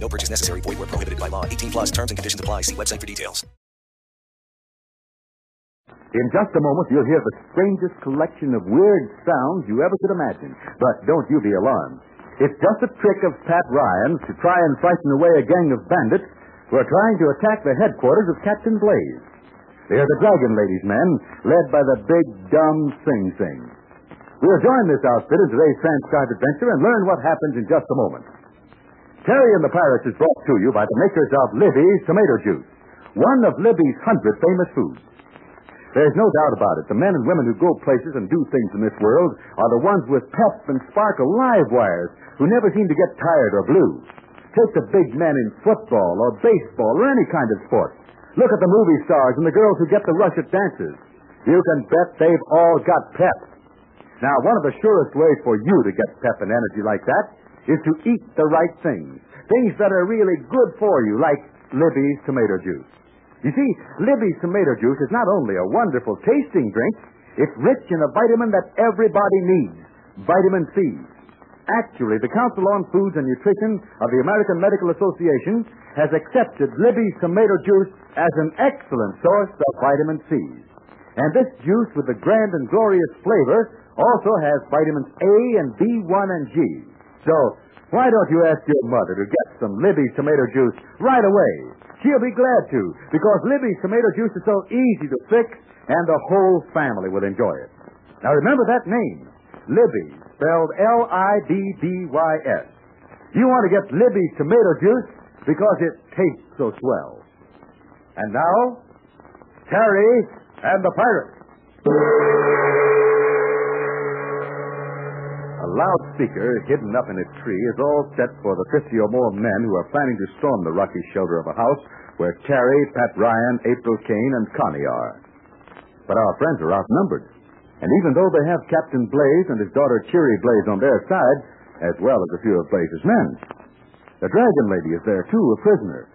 No purchase necessary. Void where prohibited by law. 18 plus terms and conditions apply. See website for details. In just a moment, you'll hear the strangest collection of weird sounds you ever could imagine. But don't you be alarmed. It's just a trick of Pat Ryan's to try and frighten away a gang of bandits who are trying to attack the headquarters of Captain Blaze. They are the Dragon Ladies men, led by the big, dumb Sing Sing. We'll join this outfit in today's transcribed adventure and learn what happens in just a moment. Terry and the Pirates is brought to you by the makers of Libby's Tomato Juice, one of Libby's hundred famous foods. There's no doubt about it. The men and women who go places and do things in this world are the ones with pep and sparkle live wires who never seem to get tired or blue. Take the big men in football or baseball or any kind of sport. Look at the movie stars and the girls who get the rush at dances. You can bet they've all got pep. Now, one of the surest ways for you to get pep and energy like that is to eat the right things. Things that are really good for you, like Libby's tomato juice. You see, Libby's tomato juice is not only a wonderful tasting drink, it's rich in a vitamin that everybody needs, vitamin C. Actually, the Council on Foods and Nutrition of the American Medical Association has accepted Libby's tomato juice as an excellent source of vitamin C. And this juice with the grand and glorious flavor also has vitamins A and B1 and G. So, why don't you ask your mother to get some Libby's tomato juice right away? She'll be glad to, because Libby's tomato juice is so easy to fix, and the whole family will enjoy it. Now remember that name, Libby, spelled L-I-B-B-Y-S. You want to get Libby's tomato juice because it tastes so swell. And now, Terry and the Pirates. A loudspeaker hidden up in a tree is all set for the 50 or more men who are planning to storm the rocky shelter of a house where Terry, Pat Ryan, April Kane, and Connie are. But our friends are outnumbered. And even though they have Captain Blaze and his daughter Cheery Blaze on their side, as well as a few of Blaze's men, the Dragon Lady is there too, a prisoner.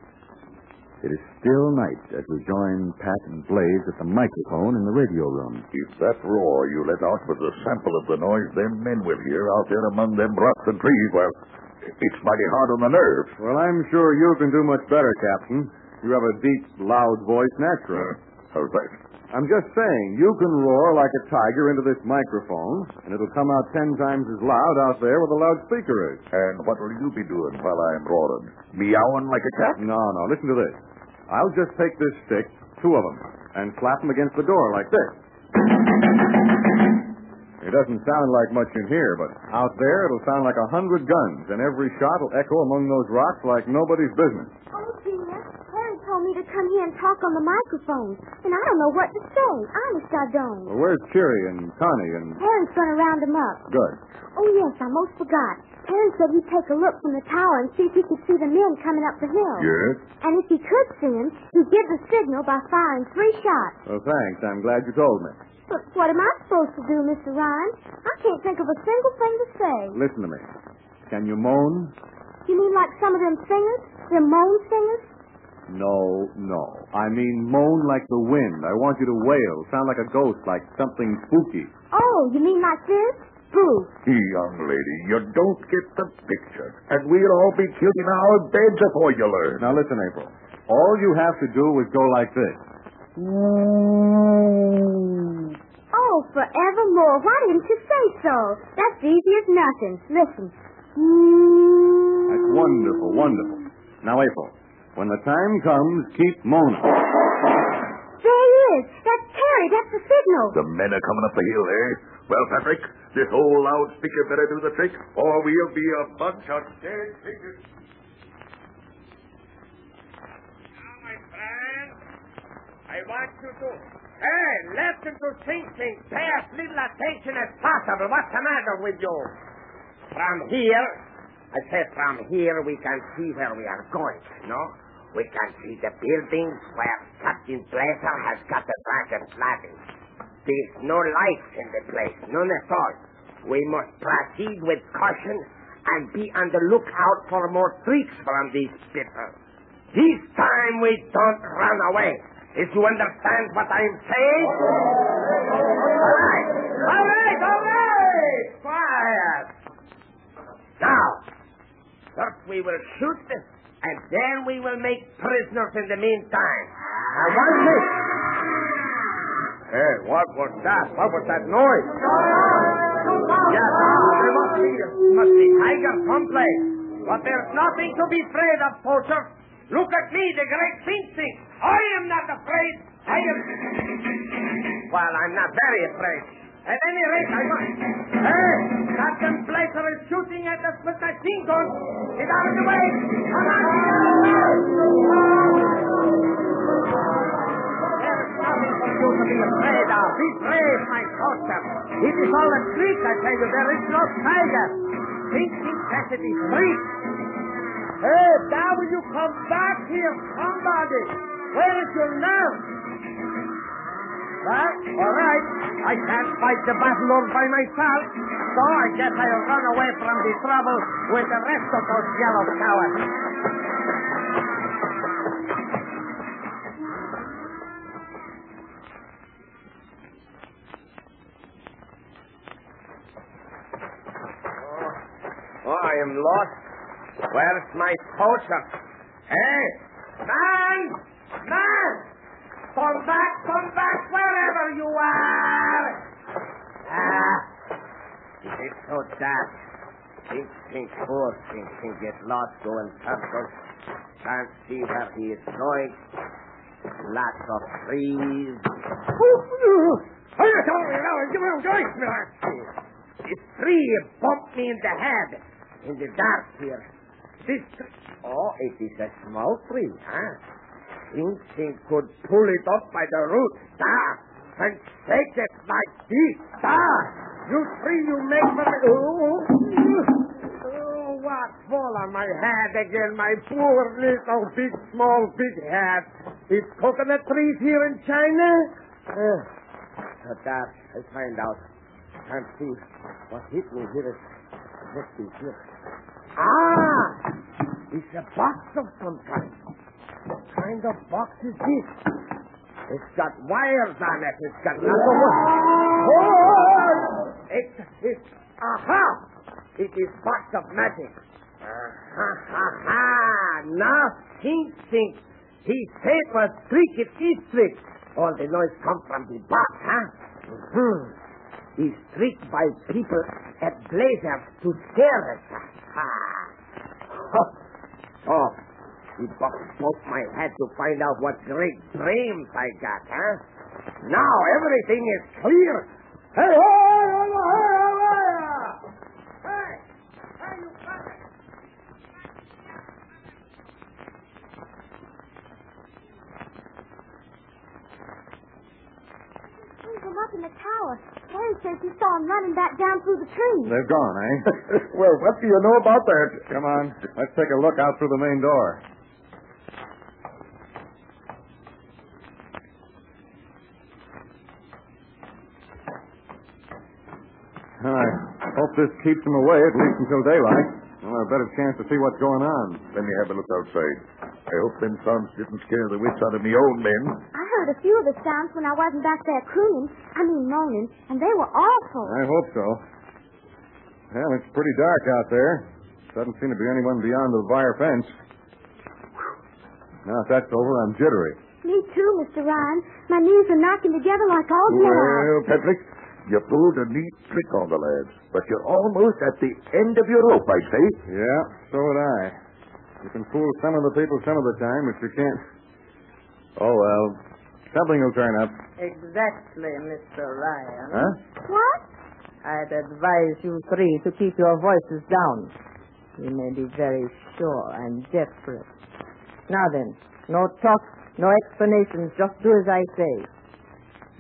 It is still night as we join Pat and Blaze at the microphone in the radio room. If that roar you let out was a sample of the noise them men will hear out there among them rocks and trees, well, it's mighty hard on the nerves. Well, I'm sure you can do much better, Captain. You have a deep, loud voice naturally. How's that? I'm just saying, you can roar like a tiger into this microphone, and it'll come out ten times as loud out there where the loudspeaker is. And what will you be doing while I'm roaring? Meowing like a cat? No, no, listen to this. I'll just take this stick, two of them, and slap them against the door like this. It doesn't sound like much in here, but out there it'll sound like a hundred guns, and every shot will echo among those rocks like nobody's business. Oh, dear. Terry told me to come here and talk on the microphone, and I don't know what to say. Honest, I don't. Well, where's Cheery and Connie and... Terry's going to round them up. Good. Oh, yes, I most forgot. Terry said he'd take a look from the tower and see if he could see the men coming up the hill. Yes? And if he could see them, he'd give the signal by firing three shots. Well, thanks. I'm glad you told me. But what am I supposed to do, Mr. Ryan? I can't think of a single thing to say. Listen to me. Can you moan? You mean like some of them singers? Them moan singers? No, no. I mean moan like the wind. I want you to wail, sound like a ghost, like something spooky. Oh, you mean like this? Boo. Young lady, you don't get the picture. And we'll all be killed in our beds before you learn. Now listen, April. All you have to do is go like this. Oh, forevermore. Why didn't you say so? That's easy as nothing. Listen. That's wonderful, wonderful. Now, April, when the time comes, keep moaning. There he is. That's Terry. That's the signal. The men are coming up the hill, eh? Well, Patrick, this old loudspeaker better do the trick, or we'll be a bunch of dead figures. Now, my friend, I want you to, hey, listen to thinking, pay as little attention as possible. What's the matter with you? From here, I said from here we can see where we are going, no? We can see the buildings where Captain Blazer has got the dragon flagging. There's no lights in the place, none at all. We must proceed with caution and be on the lookout for more tricks from these people. This time we don't run away. If you understand what I'm saying? All right, all right, all right! Quiet! Now, first we will shoot, them, and then we will make prisoners in the meantime. Now, one. Hey, what was that? What was that noise? Yes, there must be, must be tiger someplace. But there's nothing to be afraid of, Poacher. Look at me, the great Finching. I am not afraid. I am... Well, I'm not very afraid. At any rate, I must. Hey, is shooting at us with machine gun. Get out of the way. Come on. There's nothing for you to be afraid of. Be brave, my soldier. It is all a trick, I tell you. There is no tiger. Thinking that it is trick. Hey, now will you come back here, somebody? Where is your nerve? All right. I can't fight the battle all by myself, so I guess I'll run away from the trouble with the rest of those yellow cowards. Oh, oh I am lost. Where's my poacher? Hey, man! Man! Come back, come back, wherever you are! Ah, it is so dark. Think, think, poor think, think, get lost going circles. Can't see where he is going. Lots of trees. Oh, you told me now. Give me a joint, Miller. This tree bumped me in the head in the dark here. This tree. Oh, it is a small tree, huh? Think, think could pull it up by the roots, ah, and shake it like this, ah. You tree, you make for me. Oh, oh, what fall on my head again, my poor little big, small, big head. Is coconut trees here in China? Uh, so that I find out. Can't see what hit me here is. Let's see here. Ah! It's a box of some kind. What kind of box is this? It's got wires on it. It's got one. Oh! It's, it's, aha! It is box of magic. Ha ha ha! Now think, think. He said was trick, it is trick. All the noise come from the box, huh? Mm-hmm. He's tricked by people at Blazers to scare us. Ha! Oh, he poked my head to find out what great dreams I got, huh? Now everything is clear. Hey, hey, hey, hey, hey, hey, you got it. He's up in the tower. Terry says he saw him running back down through the trees. They've gone, eh? well, what do you know about that? Come on. Let's take a look out through the main door. I hope this keeps them away at least until daylight. We'll have a better chance to see what's going on. Let me have a look outside. I hope them sounds didn't scare the wits out of me own men. I heard a few of the sounds when I wasn't back there crooning. I mean moaning, and they were awful. I hope so. Well, it's pretty dark out there. Doesn't seem to be anyone beyond the wire fence. Now, if that's over, I'm jittery. Me too, Mr. Ryan. My knees are knocking together like old men. Well, Patrick, you pulled a neat trick on the lads, but you're almost at the end of your rope, I'd say. Yeah, so would I. You can fool some of the people some of the time, but you can't. Oh, well. Something will turn up. Exactly, Mr. Ryan. Huh? What? I'd advise you three to keep your voices down. You may be very sure I'm desperate. Now then, no talk, no explanations, just do as I say.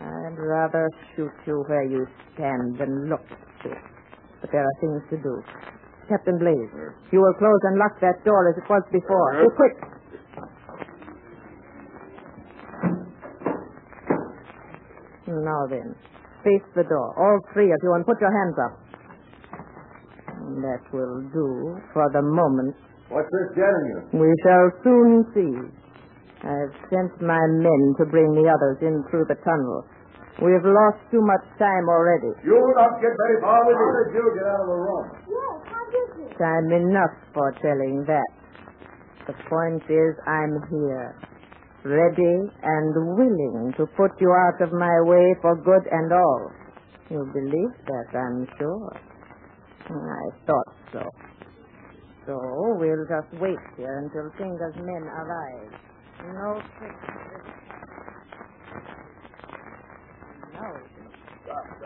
I'd rather shoot you where you stand than look at you. But there are things to do. Captain Blaze, you will close and lock that door as it was before. Be quick. Now then, face the door, all three of you, and put your hands up. And that will do for the moment. What's this getting you? We shall soon see. I've sent my men to bring the others in through the tunnel. We've lost too much time already. You will not get very far with How did you get out of the room? Yes, how did you? Time enough for telling that. The point is, I'm here, ready and willing to put you out of my way for good and all. You believe that, I'm sure. I thought so. So we'll just wait here until Finger's men arrive. No tricks. No.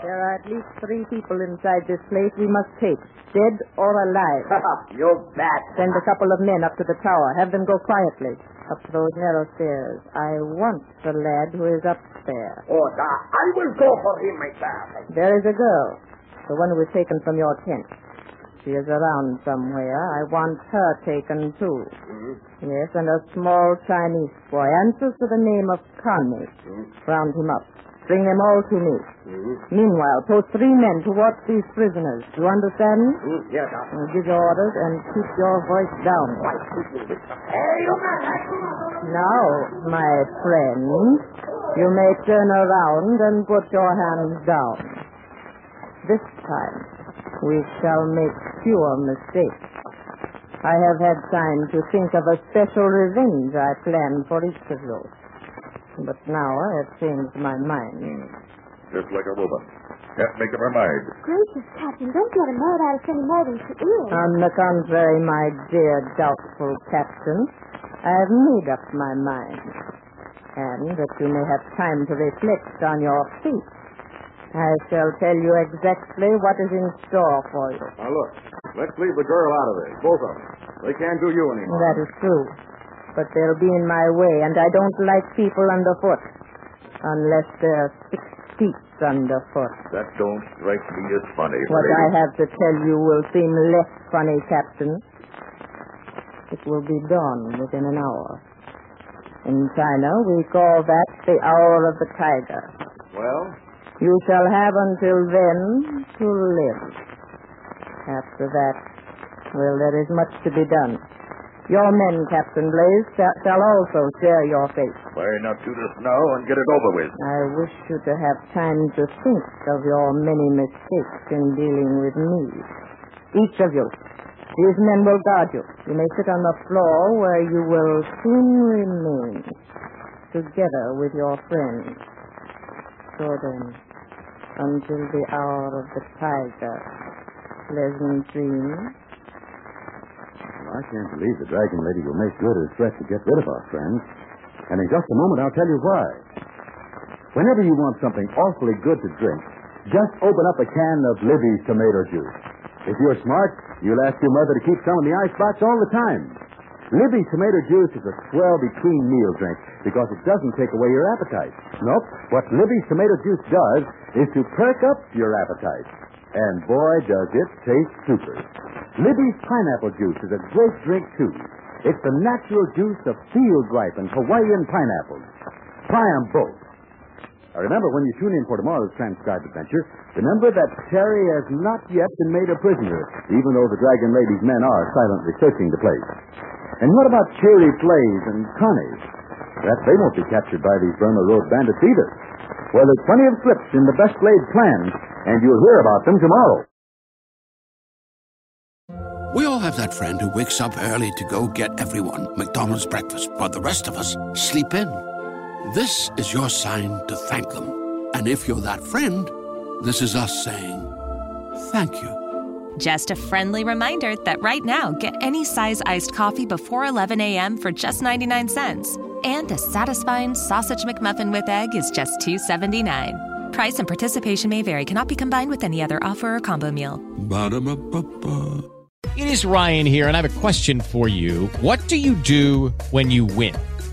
There are at least three people inside this place we must take, dead or alive. you bet. Send a couple of men up to the tower. Have them go quietly up those narrow stairs. I want the lad who is up there. Oh, I will go for him myself. There is a girl, the one who was taken from your tent. She is around somewhere. I want her taken too. Mm-hmm. Yes, and a small Chinese boy answers to the name of Connie. Round him up. Bring them all to me. Meanwhile, post three men to watch these prisoners. Do you understand? Mm, yes, da. And give your orders and keep your voice down. Hey, you Now, my friend, you may turn around and put your hands down. This time, we shall make fewer mistakes. I have had time to think of a special revenge I plan for each of you. But now I have changed my mind. Hmm. Just like a woman. Can't make up her mind. Gracious, Captain, don't get her mad at us any more than she is. On the contrary, my dear doubtful captain, I have made up my mind. And that you may have time to reflect on your feet, I shall tell you exactly what is in store for you. Now look, let's leave the girl out of this, both of them. They can't do you any harm. That is true. But they'll be in my way, and I don't like people underfoot. Unless they're six feet underfoot. That don't strike me as funny. What lady. I have to tell you will seem less funny, Captain. It will be dawn within an hour. In China, we call that the hour of the tiger. You shall have until then to live. After that, well, there is much to be done. Your men, Captain Blaze, shall- also share your fate. Why not shoot us now and get it over with? I wish you to have time to think of your many mistakes in dealing with me. Each of you. These men will guard you. You may sit on the floor where you will soon remain, together with your friends. So then, until the hour of the tiger, pleasant dreams. I can't believe the Dragon Lady will make good her threat to get rid of our friends. And in just a moment, I'll tell you why. Whenever you want something awfully good to drink, just open up a can of Libby's tomato juice. If you're smart, you'll ask your mother to keep some in the icebox all the time. Libby's tomato juice is a swell between meal drink because it doesn't take away your appetite. Nope. What Libby's tomato juice does is to perk up your appetite. And boy, does it taste super. Libby's pineapple juice is a great drink, too. It's the natural juice of field ripened Hawaiian pineapples. Try 'em both. Now remember, when you tune in for tomorrow's transcribed adventure, remember that Terry has not yet been made a prisoner, even though the Dragon Lady's men are silently searching the place. And what about Cherry Blaze and Connie? That they won't be captured by these Burma Road bandits either. Well, there's plenty of slips in the best laid plans, and you'll hear about them tomorrow. We all have that friend who wakes up early to go get everyone McDonald's breakfast, while the rest of us sleep in. This is your sign to thank them. And if you're that friend, this is us saying thank you. Just a friendly reminder that right now, get any size iced coffee before 11 a.m. for just 99 cents. And a satisfying sausage McMuffin with egg is just $2.79. Price and participation may vary, cannot be combined with any other offer or combo meal. Ba-da-ba-ba-ba. It is Ryan here, and I have a question for you. What do you do when you win?